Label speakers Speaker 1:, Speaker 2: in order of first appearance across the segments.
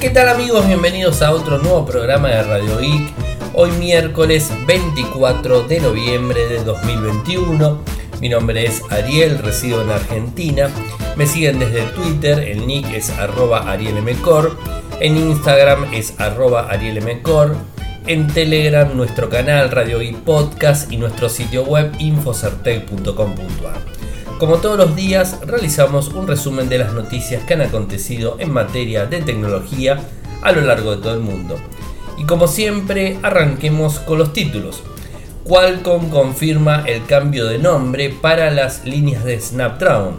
Speaker 1: ¿Qué tal amigos? Bienvenidos a otro nuevo programa de Radio Geek. Hoy miércoles 24 de noviembre de 2021. Mi nombre es Ariel, resido en Argentina. Me siguen desde Twitter, el nick es arroba arielmcor. En Instagram es arroba arielmcor. En Telegram nuestro canal Radio Geek Podcast y nuestro sitio web infocertec.com.ar. Como todos los días, realizamos un resumen de las noticias que han acontecido en materia de tecnología a lo largo de todo el mundo. Y como siempre, arranquemos con los títulos. Qualcomm confirma el cambio de nombre para las líneas de Snapdragon.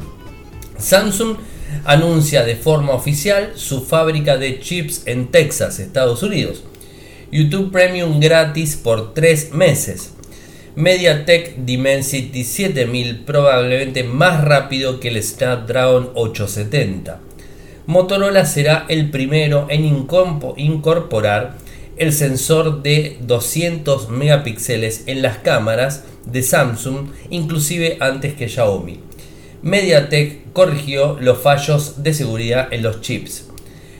Speaker 1: Samsung anuncia de forma oficial su fábrica de chips en Texas, Estados Unidos. YouTube Premium gratis por 3 meses. MediaTek Dimensity 7000 probablemente más rápido que el Snapdragon 870. Motorola será el primero en incorporar el sensor de 200 megapíxeles en las cámaras de Samsung, inclusive antes que Xiaomi. MediaTek corrigió los fallos de seguridad en los chips.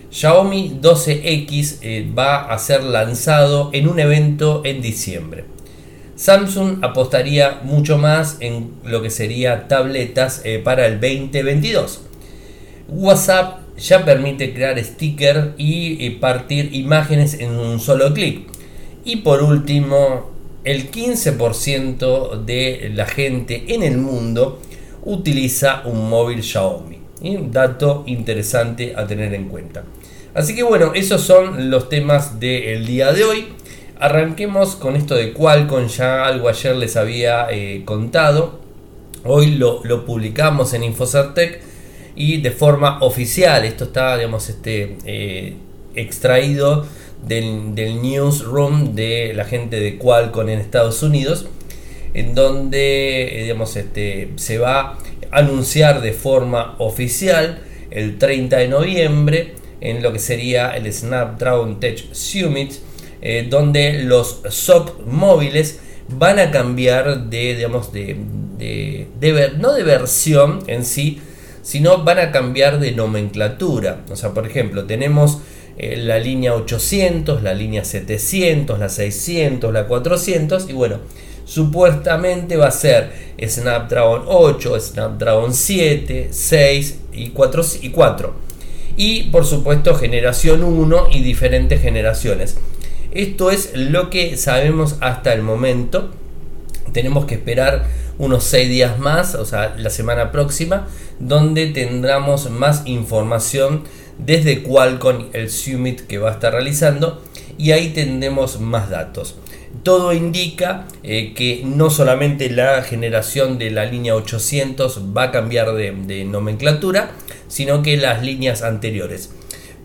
Speaker 1: Xiaomi 12X eh, va a ser lanzado en un evento en diciembre. Samsung apostaría mucho más en lo que sería tabletas eh, para el 2022. WhatsApp ya permite crear stickers y eh, partir imágenes en un solo clic. Y por último, el 15% de la gente en el mundo utiliza un móvil Xiaomi. Un dato interesante a tener en cuenta. Así que bueno, esos son los temas del día de hoy. Arranquemos con esto de Qualcomm, ya algo ayer les había eh, contado. Hoy lo, publicamos en Infocertec y de forma oficial. Esto está, digamos, este, eh, extraído del, newsroom de la gente de Qualcomm en Estados Unidos, en donde, eh, digamos, este, se va a anunciar de forma oficial el 30 de noviembre en lo que sería el Snapdragon Tech Summit eh, donde los SOC móviles van a cambiar de, digamos, de, de, no de versión en sí, sino van a cambiar de nomenclatura. O sea, por ejemplo, tenemos eh, la línea 800, la línea 700, la 600, la 400 y bueno, supuestamente va a ser Snapdragon 8, Snapdragon 7, 6 y 4. Y, 4. y por supuesto generación 1 y diferentes generaciones. Esto es lo que sabemos hasta el momento. Tenemos que esperar unos 6 días más, o sea, la semana próxima, donde tendremos más información desde Qualcomm, el Summit que va a estar realizando, y ahí tendremos más datos. Todo indica eh, que no solamente la generación de la línea 800 va a cambiar de nomenclatura, sino que las líneas anteriores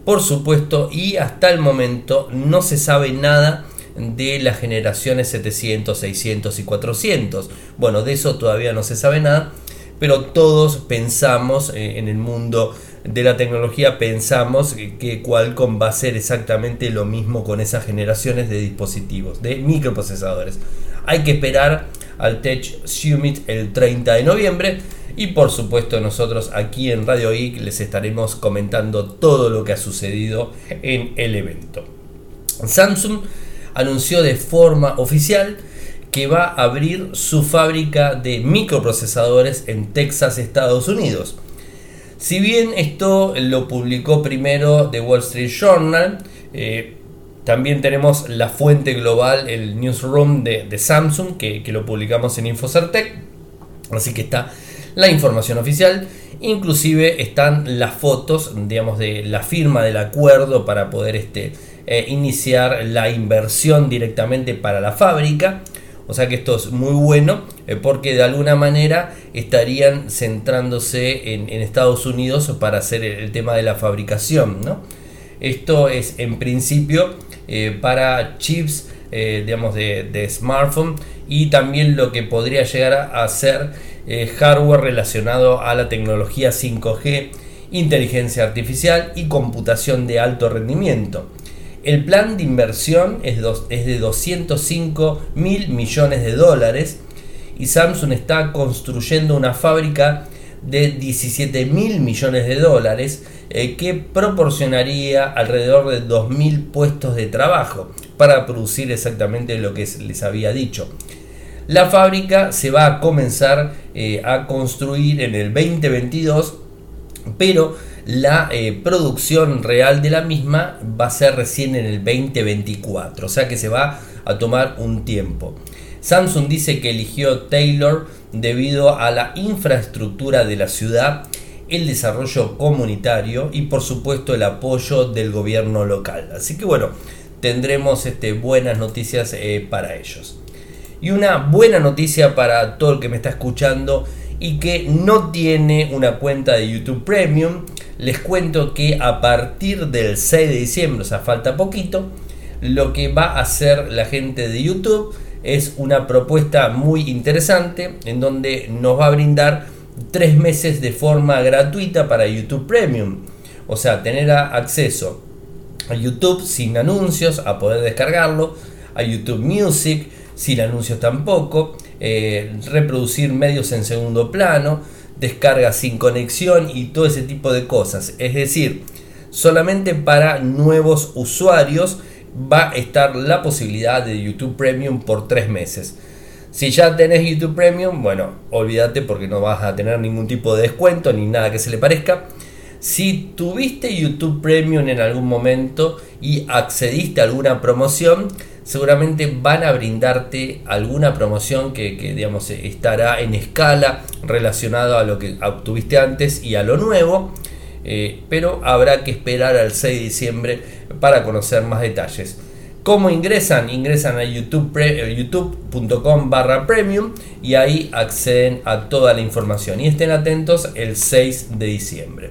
Speaker 1: por supuesto, y hasta el momento no se sabe nada de las generaciones 700, 600 y 400. Bueno, de eso todavía no se sabe nada, pero todos pensamos eh, en el mundo de la tecnología, pensamos que Qualcomm va a hacer exactamente lo mismo con esas generaciones de dispositivos, de microprocesadores. Hay que esperar al Tech Summit el 30 de noviembre y por supuesto nosotros aquí en Radio Geek les estaremos comentando todo lo que ha sucedido en el evento. Samsung anunció de forma oficial que va a abrir su fábrica de microprocesadores en Texas, Estados Unidos. Si bien esto lo publicó primero The Wall Street Journal, eh, también tenemos la fuente global, el newsroom de, Samsung, que, que, lo publicamos en Infocertec. Así que está la información oficial. Inclusive están las fotos, digamos, de la firma del acuerdo para poder este, eh, iniciar la inversión directamente para la fábrica. O sea que esto es muy bueno eh, porque de alguna manera estarían centrándose en, Estados Unidos para hacer el, tema de la fabricación. Esto es en principio eh, para chips digamos de, de, smartphone y también lo que podría llegar a ser eh, hardware relacionado a la tecnología 5G, inteligencia artificial y computación de alto rendimiento. El plan de inversión es, de 205 mil millones de dólares y Samsung está construyendo una fábrica de 17 mil millones de dólares eh, que proporcionaría alrededor de 2.000 puestos de trabajo para producir exactamente lo que les había dicho. La fábrica se va a comenzar eh, a construir en el 2022, pero la eh, producción real de la misma va a ser recién en el 2024, o sea que se va a tomar un tiempo. Samsung dice que eligió Taylor debido a la infraestructura de la ciudad, el desarrollo comunitario y por supuesto el apoyo del gobierno local. Así que bueno, tendremos este, buenas noticias eh, para ellos. Y una buena noticia para todo el que me está escuchando y que no tiene una cuenta de YouTube Premium les cuento que a partir del 6 de diciembre, o sea, falta poquito, lo que va a hacer la gente de YouTube es una propuesta muy interesante en donde nos va a brindar tres meses de forma gratuita para YouTube Premium. O sea, tener acceso a YouTube sin anuncios, a poder descargarlo, a YouTube Music sin anuncios tampoco, eh, reproducir medios en segundo plano, descarga sin conexión y todo ese tipo de cosas. Es decir, solamente para nuevos usuarios va a estar la posibilidad de YouTube Premium por tres meses. Si ya tenés YouTube Premium, bueno, olvídate porque no vas a tener ningún tipo de descuento ni nada que se le parezca. Si tuviste YouTube Premium en algún momento y accediste a alguna promoción, seguramente van a brindarte alguna promoción que, digamos, estará en escala relacionada a lo que obtuviste antes y a lo nuevo. Eh, pero habrá que esperar al 6 de diciembre para conocer más detalles. ¿Cómo ingresan? Ingresan a youtube.com eh, barra premium y ahí acceden a toda la información. Y estén atentos el 6 de diciembre.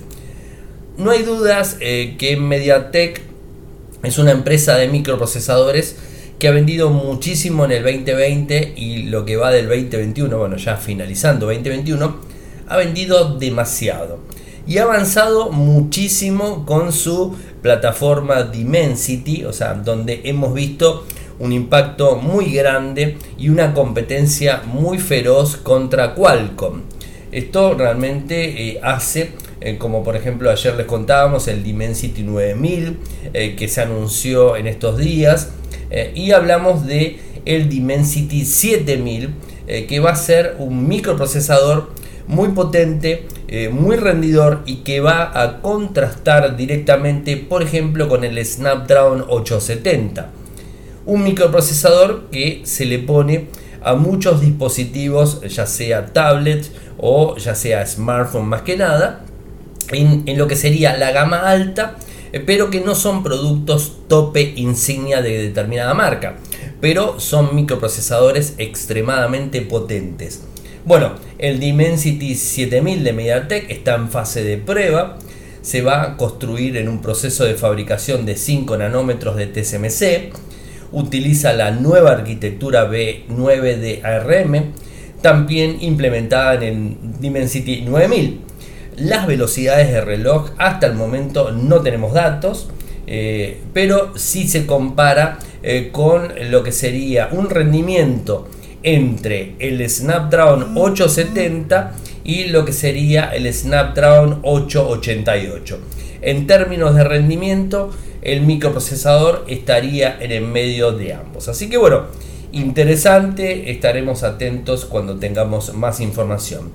Speaker 1: No hay dudas eh, que Mediatek es una empresa de microprocesadores que ha vendido muchísimo en el 2020 y lo que va del 2021, bueno, ya finalizando 2021, ha vendido demasiado. Y ha avanzado muchísimo con su plataforma Dimensity, o sea, donde hemos visto un impacto muy grande y una competencia muy feroz contra Qualcomm. Esto realmente eh, hace, eh, como por ejemplo ayer les contábamos, el Dimensity 9000 eh, que se anunció en estos días, eh, y hablamos de el Dimensity 7000 eh, que va a ser un microprocesador muy potente, eh, muy rendidor y que va a contrastar directamente, por ejemplo, con el Snapdragon 870. Un microprocesador que se le pone a muchos dispositivos, ya sea tablet o ya sea smartphone más que nada, en lo que sería la gama alta pero que no son productos tope insignia de determinada marca, pero son microprocesadores extremadamente potentes. Bueno, el Dimensity 7000 de MediaTek está en fase de prueba, se va a construir en un proceso de fabricación de 5 nanómetros de TSMC, utiliza la nueva arquitectura B9 de ARM, también implementada en el Dimensity 9000 las velocidades de reloj hasta el momento no tenemos datos, eh, pero si se compara eh, con lo que sería un rendimiento entre el Snapdragon 870 y lo que sería el Snapdragon 888. En términos de rendimiento, el microprocesador estaría en el medio de ambos. Así que bueno, interesante, estaremos atentos cuando tengamos más información.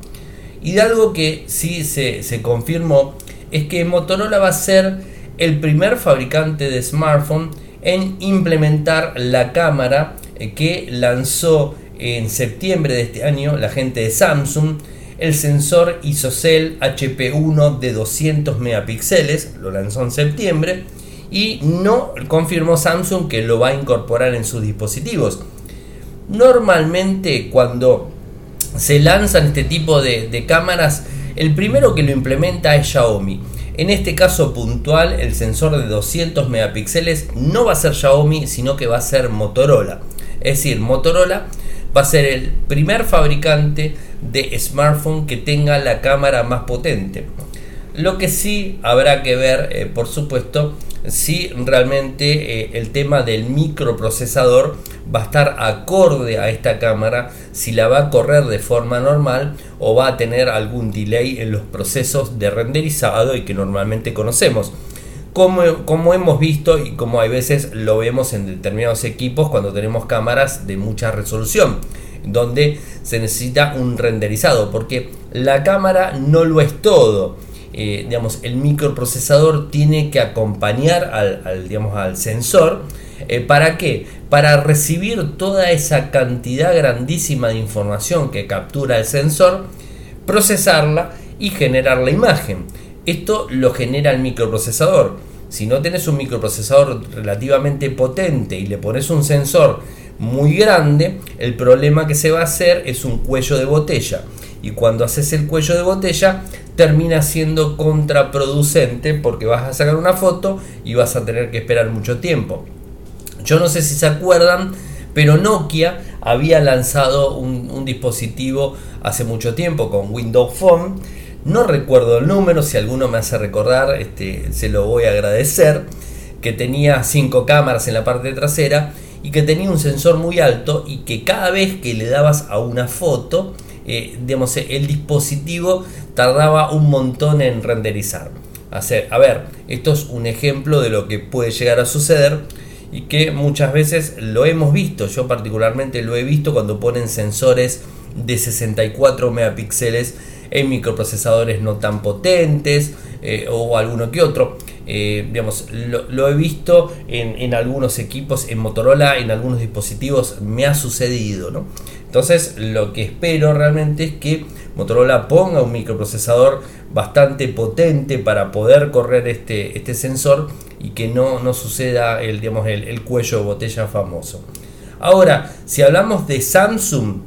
Speaker 1: Y de algo que sí se, confirmó es que Motorola va a ser el primer fabricante de smartphone en implementar la cámara eh, que lanzó en septiembre de este año la gente de Samsung, el sensor ISOCELL HP1 de 200 megapíxeles, lo lanzó en septiembre y no confirmó Samsung que lo va a incorporar en sus dispositivos. Normalmente cuando se lanzan este tipo de, cámaras, el primero que lo implementa es Xiaomi. En este caso puntual, el sensor de 200 megapíxeles no va a ser Xiaomi, sino que va a ser Motorola. Es decir, Motorola va a ser el primer fabricante de smartphone que tenga la cámara más potente. Lo que sí habrá que ver, eh, por supuesto, si realmente eh, el tema del microprocesador va a estar acorde a esta cámara, si la va a correr de forma normal o va a tener algún delay en los procesos de renderizado y que normalmente conocemos. Como, como, hemos visto y como hay veces lo vemos en determinados equipos cuando tenemos cámaras de mucha resolución, donde se necesita un renderizado, porque la cámara no lo es todo. Eh, digamos, el microprocesador tiene que acompañar al, digamos, al sensor. Eh, ¿Para qué? Para recibir toda esa cantidad grandísima de información que captura el sensor, procesarla y generar la imagen. Esto lo genera el microprocesador. Si no tenés un microprocesador relativamente potente y le pones un sensor muy grande, el problema que se va a hacer es un cuello de botella. Y cuando haces el cuello de botella, termina siendo contraproducente porque vas a sacar una foto y vas a tener que esperar mucho tiempo. Yo no sé si se acuerdan, pero Nokia había lanzado un, dispositivo hace mucho tiempo con Windows Phone no recuerdo el número, si alguno me hace recordar, este, se lo voy a agradecer. Que tenía cinco cámaras en la parte trasera y que tenía un sensor muy alto y que cada vez que le dabas a una foto, eh, digamos, el dispositivo tardaba un montón en renderizar. a ver, esto es un ejemplo de lo que puede llegar a suceder y que muchas veces lo hemos visto. Yo particularmente lo he visto cuando ponen sensores de 64 megapíxeles en microprocesadores no tan potentes eh, o alguno que otro. Eh, digamos, lo, he visto en, algunos equipos, en Motorola, en algunos dispositivos, me ha sucedido. ¿no? Entonces, lo que espero realmente es que Motorola ponga un microprocesador bastante potente para poder correr este, este sensor y que no, no suceda el, digamos, el, el cuello de botella famoso. Ahora, si hablamos de Samsung,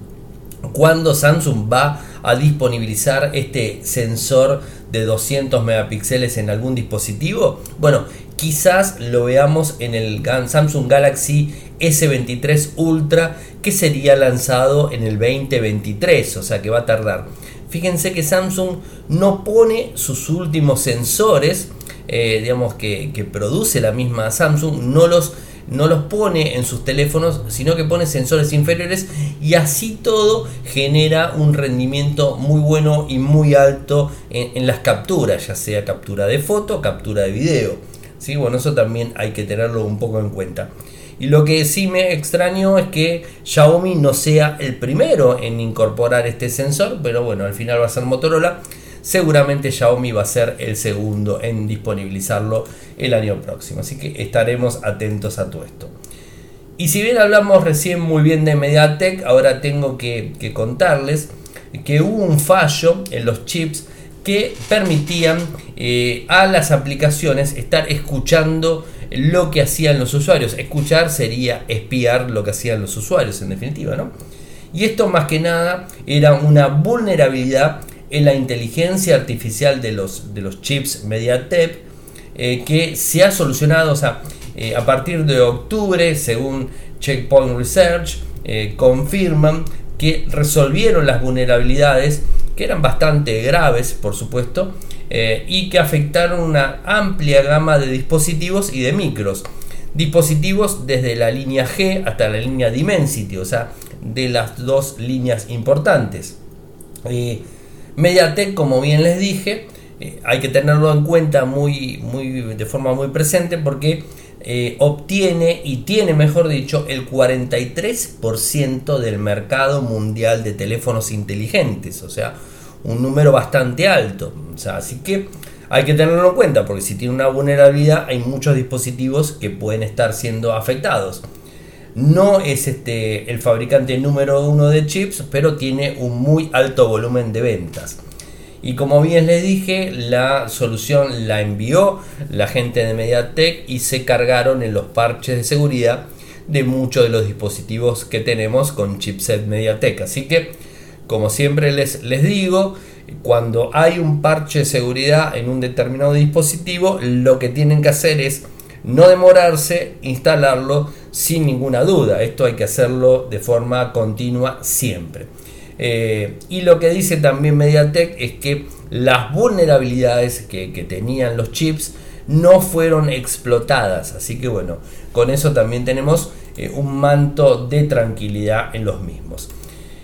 Speaker 1: ¿cuándo Samsung va a disponibilizar este sensor de 200 megapíxeles en algún dispositivo? Bueno, quizás lo veamos en el Samsung Galaxy S23 Ultra que sería lanzado en el 2023, o sea que va a tardar. Fíjense que Samsung no pone sus últimos sensores, eh, digamos que, produce la misma Samsung, no los no los pone en sus teléfonos, sino que pone sensores inferiores y así todo genera un rendimiento muy bueno y muy alto en, las capturas, ya sea captura de foto, captura de video. ¿sí? Bueno, eso también hay que tenerlo un poco en cuenta. Y lo que sí me extraño es que Xiaomi no sea el primero en incorporar este sensor, pero bueno, al final va a ser Motorola seguramente Xiaomi va a ser el segundo en disponibilizarlo el año próximo. Así que estaremos atentos a todo esto. Y si bien hablamos recién muy bien de MediaTek, ahora tengo que, contarles que hubo un fallo en los chips que permitían eh, a las aplicaciones estar escuchando lo que hacían los usuarios. Escuchar sería espiar lo que hacían los usuarios, en definitiva, ¿no? Y esto más que nada era una vulnerabilidad en la inteligencia artificial de los, de los chips MediaTek eh, que se ha solucionado, o sea, eh, a partir de octubre, según Checkpoint Research, eh, confirman que resolvieron las vulnerabilidades que eran bastante graves, por supuesto, y que afectaron una amplia gama de dispositivos y de micros. Dispositivos desde la línea G hasta la línea Dimensity, o sea, de las dos líneas importantes. Mediatek, como bien les dije, eh, hay que tenerlo en cuenta muy, muy, de forma muy presente porque eh, obtiene y tiene, mejor dicho, el 43% del mercado mundial de teléfonos inteligentes, o sea, un número bastante alto. O sea, así que hay que tenerlo en cuenta porque si tiene una vulnerabilidad hay muchos dispositivos que pueden estar siendo afectados. No es este, el fabricante número uno de chips, pero tiene un muy alto volumen de ventas. Y como bien les dije, la solución la envió la gente de MediaTek y se cargaron en los parches de seguridad de muchos de los dispositivos que tenemos con chipset MediaTek. Así que, como siempre les, les digo, cuando hay un parche de seguridad en un determinado dispositivo, lo que tienen que hacer es no demorarse, instalarlo sin ninguna duda. Esto hay que hacerlo de forma continua siempre. Eh, y lo que dice también MediaTek es que las vulnerabilidades que, tenían los chips no fueron explotadas. Así que bueno, con eso también tenemos eh, un manto de tranquilidad en los mismos.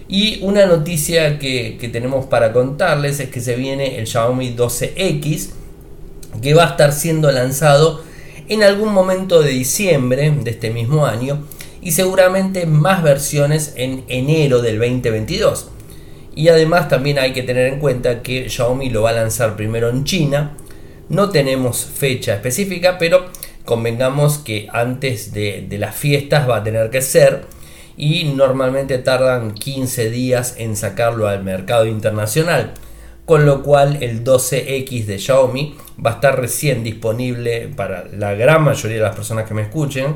Speaker 1: Y una noticia que, que, tenemos para contarles es que se viene el Xiaomi 12X que va a estar siendo lanzado en algún momento de diciembre de este mismo año y seguramente más versiones en enero del 2022. Y además también hay que tener en cuenta que Xiaomi lo va a lanzar primero en China. No tenemos fecha específica, pero convengamos que antes de, las fiestas va a tener que ser. Y normalmente tardan 15 días en sacarlo al mercado internacional. Con lo cual el 12X de Xiaomi va a estar recién disponible para la gran mayoría de las personas que me escuchen.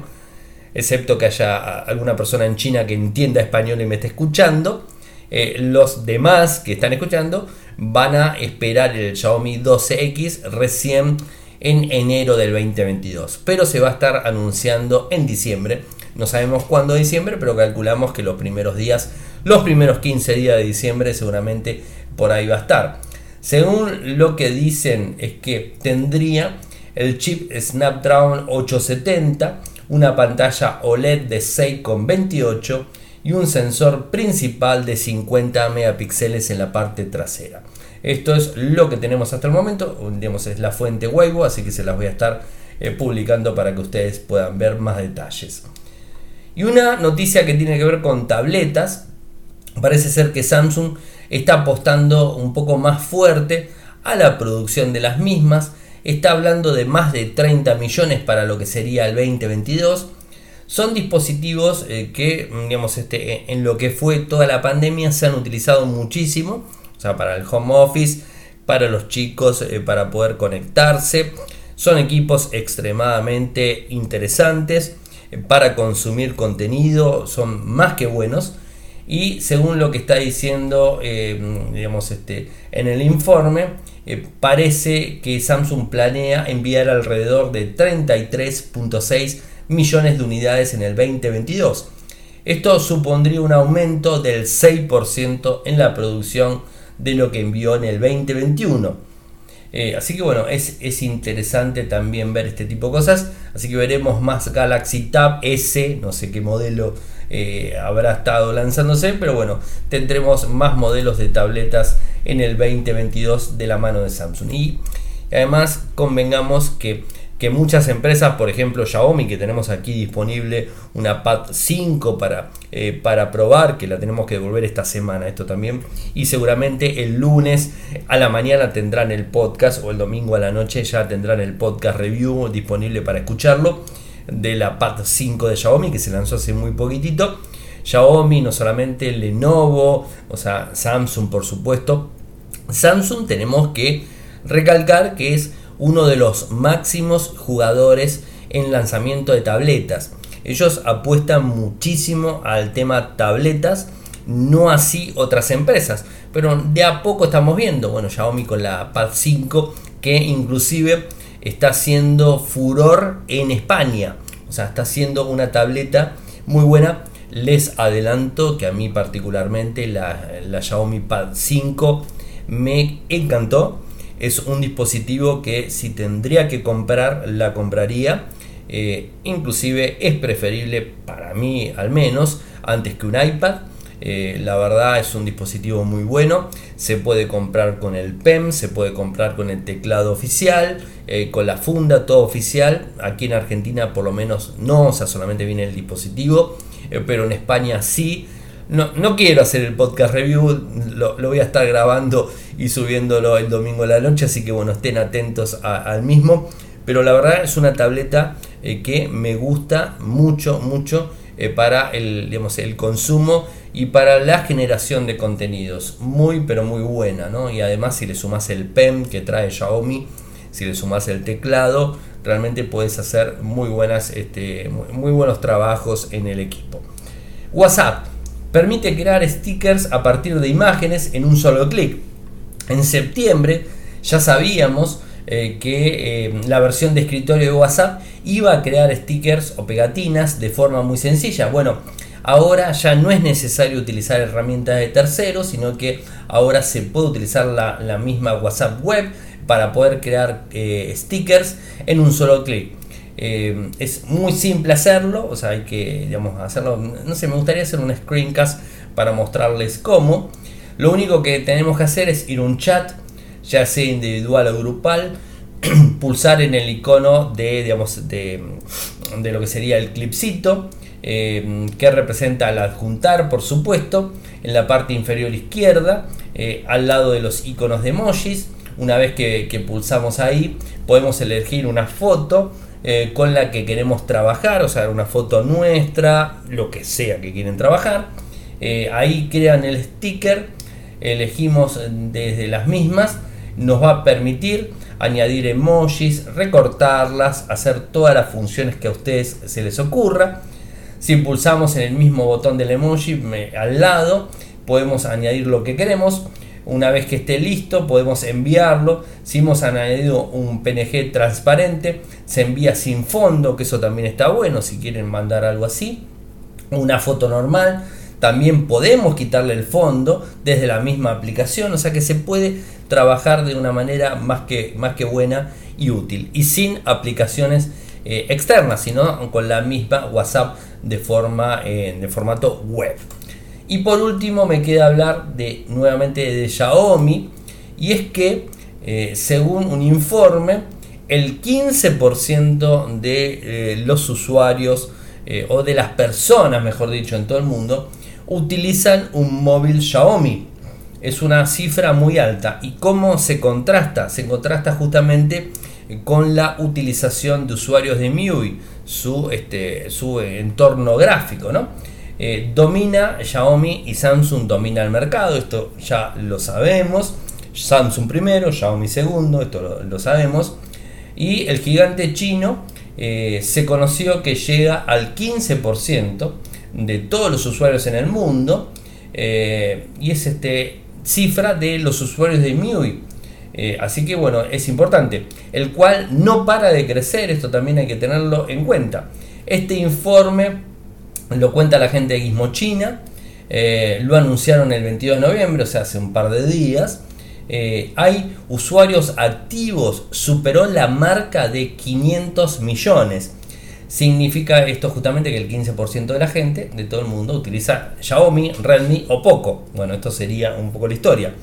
Speaker 1: Excepto que haya alguna persona en China que entienda español y me esté escuchando eh, los demás que están escuchando van a esperar el Xiaomi 12X recién en enero del 2022. Pero se va a estar anunciando en diciembre. No sabemos cuándo diciembre, pero calculamos que los primeros días, los primeros 15 días de diciembre seguramente por ahí va a estar. Según lo que dicen es que tendría el chip Snapdragon 870, una pantalla OLED de 6,28 y un sensor principal de 50 megapíxeles en la parte trasera. Esto es lo que tenemos hasta el momento, digamos, es la fuente Weibo, así que se las voy a estar eh, publicando para que ustedes puedan ver más detalles. Y una noticia que tiene que ver con tabletas, parece ser que Samsung está apostando un poco más fuerte a la producción de las mismas, está hablando de más de 30 millones para lo que sería el 2022 son dispositivos eh, que, digamos, este, en lo que fue toda la pandemia se han utilizado muchísimo, o sea, para el home office, para los chicos, eh, para poder conectarse. Son equipos extremadamente interesantes. eh, para consumir contenido, son más que buenos. Y según lo que está diciendo, digamos, este, en el informe, parece que Samsung planea enviar alrededor de 33.6 millones de unidades en el 2022. Esto supondría un aumento del 6% en la producción de lo que envió en el 2021. Eh, así que bueno, es, interesante también ver este tipo de cosas. Así que veremos más Galaxy Tab S, no sé qué modelo eh, habrá estado lanzándose, pero bueno, tendremos más modelos de tabletas en el 2022 de la mano de Samsung. Y además convengamos que que muchas empresas, por ejemplo Xiaomi, que tenemos aquí disponible una Pad 5 para, eh, para probar, que la tenemos que devolver esta semana, esto también, y seguramente el lunes a la mañana tendrán el podcast o el domingo a la noche ya tendrán el podcast review disponible para escucharlo de la Pad 5 de Xiaomi que se lanzó hace muy poquitito. Xiaomi, no solamente Lenovo, o sea, Samsung por supuesto. Samsung tenemos que recalcar que es uno de los máximos jugadores en lanzamiento de tabletas. Ellos apuestan muchísimo al tema tabletas, no así otras empresas. Pero de a poco estamos viendo, bueno, Xiaomi con la Pad 5, que inclusive está haciendo furor en España. O sea, está haciendo una tableta muy buena. Les adelanto que a mí particularmente la, la Xiaomi Pad 5 me encantó es un dispositivo que si tendría que comprar, la compraría. Eh, inclusive es preferible para mí al menos antes que un iPad. Eh, la verdad es un dispositivo muy bueno. Se puede comprar con el PEM, se puede comprar con el teclado oficial, eh, con la funda, todo oficial. Aquí en Argentina por lo menos no, o sea, solamente viene el dispositivo. pero en España sí. No, quiero hacer el podcast review, lo, voy a estar grabando y subiéndolo el domingo a la noche, así que bueno, estén atentos al mismo. Pero la verdad es una tableta eh, que me gusta mucho, mucho eh, para el, digamos, el consumo y para la generación de contenidos. Muy, pero muy buena, ¿no? Y además si le sumas el PEM que trae Xiaomi, si le sumas el teclado, realmente puedes hacer muy, buenas, este, muy buenos trabajos en el equipo. WhatsApp permite crear stickers a partir de imágenes en un solo clic. En septiembre ya sabíamos eh, que eh, la versión de escritorio de WhatsApp iba a crear stickers o pegatinas de forma muy sencilla. Bueno, ahora ya no es necesario utilizar herramientas de terceros, sino que ahora se puede utilizar la, misma WhatsApp web para poder crear eh, stickers en un solo clic. Eh, es muy simple hacerlo, o sea, hay que digamos, hacerlo. No sé, me gustaría hacer un screencast para mostrarles cómo. Lo único que tenemos que hacer es ir a un chat, ya sea individual o grupal, pulsar en el icono de, digamos, de, de lo que sería el clipcito, eh, que representa al adjuntar, por supuesto, en la parte inferior izquierda, eh, al lado de los iconos de emojis. Una vez que, pulsamos ahí, podemos elegir una foto eh, con la que queremos trabajar, o sea, una foto nuestra, lo que sea que quieren trabajar. ahí crean el sticker, elegimos desde las mismas, nos va a permitir añadir emojis, recortarlas, hacer todas las funciones que a ustedes se les ocurra. Si pulsamos en el mismo botón del emoji al lado, podemos añadir lo que queremos. Una vez que esté listo, podemos enviarlo. Si hemos añadido un PNG transparente, se envía sin fondo, que eso también está bueno si quieren mandar algo así. Una foto normal, también podemos quitarle el fondo desde la misma aplicación, o sea que se puede trabajar de una manera más que, más que buena y útil y sin aplicaciones eh, externas, sino con la misma WhatsApp de, forma, eh, de formato web. Y por último me queda hablar de nuevamente de Xiaomi y es que eh, según un informe el 15% de los usuarios o de las personas, mejor dicho, en todo el mundo, utilizan un móvil Xiaomi. Es una cifra muy alta. ¿Y cómo se contrasta? Se contrasta justamente con la utilización de usuarios de MIUI, su, este, su entorno gráfico. ¿no? Eh, domina Xiaomi y Samsung domina el mercado, esto ya lo sabemos. Samsung primero, Xiaomi segundo, esto lo, sabemos. Y el gigante chino eh, se conoció que llega al 15% de todos los usuarios en el mundo eh, y es este cifra de los usuarios de MIUI. Así que bueno, es importante, el cual no para de crecer, esto también hay que tenerlo en cuenta. Este informe lo cuenta la gente de Gizmo China, eh, lo anunciaron el 22 de noviembre, o sea, hace un par de días. hay usuarios activos, superó la marca de 500 millones. Significa esto justamente que el 15% de la gente de todo el mundo utiliza Xiaomi, Redmi o Poco. Bueno, esto sería un poco la historia.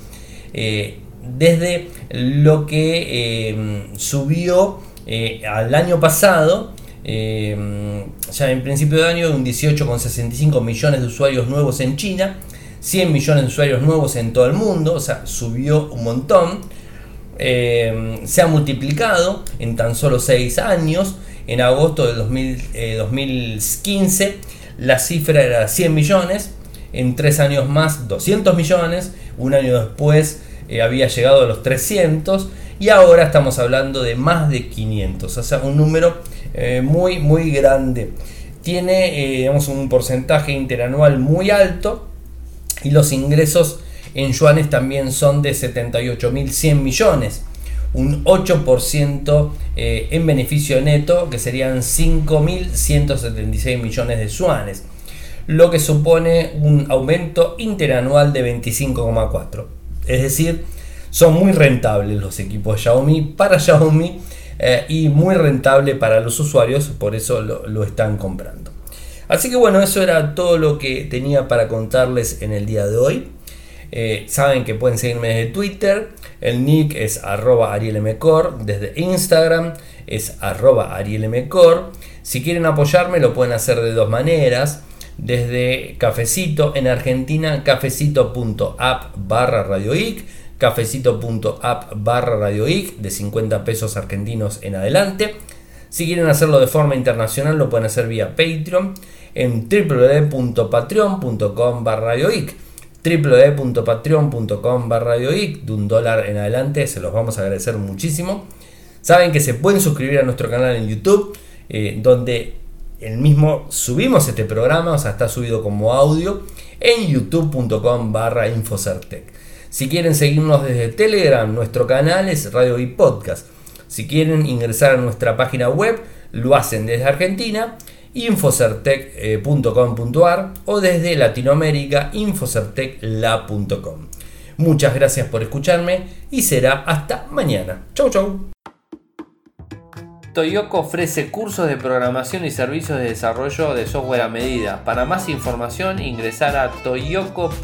Speaker 1: Eh, desde lo que eh, subió eh, al año pasado, ya en principio de año, un 18,65 millones de usuarios nuevos en China, 100 millones de usuarios nuevos en todo el mundo, o sea, subió un montón. se ha multiplicado en tan solo 6 años. En agosto del 2015 eh, la cifra era 100 millones, en tres años más 200 millones, un año después eh, había llegado a los 300 y ahora estamos hablando de más de 500, o sea, un número eh, muy, muy grande. Tiene un porcentaje interanual muy alto y los ingresos en yuanes también son de 78.100 millones un 8% eh, en beneficio neto, que serían 5.176 millones de yuanes, lo que supone un aumento interanual de 25,4. Es decir, son muy rentables los equipos Xiaomi para Xiaomi eh, y muy rentable para los usuarios, por eso lo están comprando. Así que bueno, eso era todo lo que tenía para contarles en el día de hoy. Eh, saben que pueden seguirme desde Twitter. El nick es arroba arielmcor. Desde Instagram es arroba arielmcor. Si quieren apoyarme lo pueden hacer de dos maneras. Desde Cafecito en Argentina, cafecito.app barra radioic. Cafecito.app barra radioic de 50 pesos argentinos en adelante. Si quieren hacerlo de forma internacional lo pueden hacer vía Patreon en www.patreon.com barra www.patreon.com barra de un dólar en adelante, se los vamos a agradecer muchísimo. Saben que se pueden suscribir a nuestro canal en YouTube, eh, donde el mismo subimos este programa, o sea, está subido como audio en youtube.com barra infocertec. Si quieren seguirnos desde Telegram, nuestro canal es Radio y Podcast. Si quieren ingresar a nuestra página web, lo hacen desde Argentina infocertec.com.ar o desde Latinoamérica infocertecla.com. Muchas gracias por escucharme y será hasta mañana. Chau chau. Toyoko ofrece cursos de programación y servicios de desarrollo de software a medida. Para más información ingresar a toyoko.io.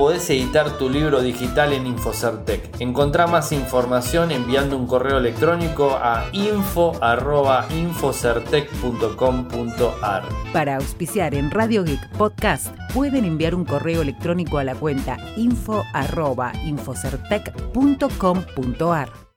Speaker 1: Podés editar tu libro digital en Infocertec. Encontrá más información enviando un correo electrónico a info.infocertec.com.ar.
Speaker 2: Para auspiciar en Radio Geek Podcast, pueden enviar un correo electrónico a la cuenta info.infocertec.com.ar.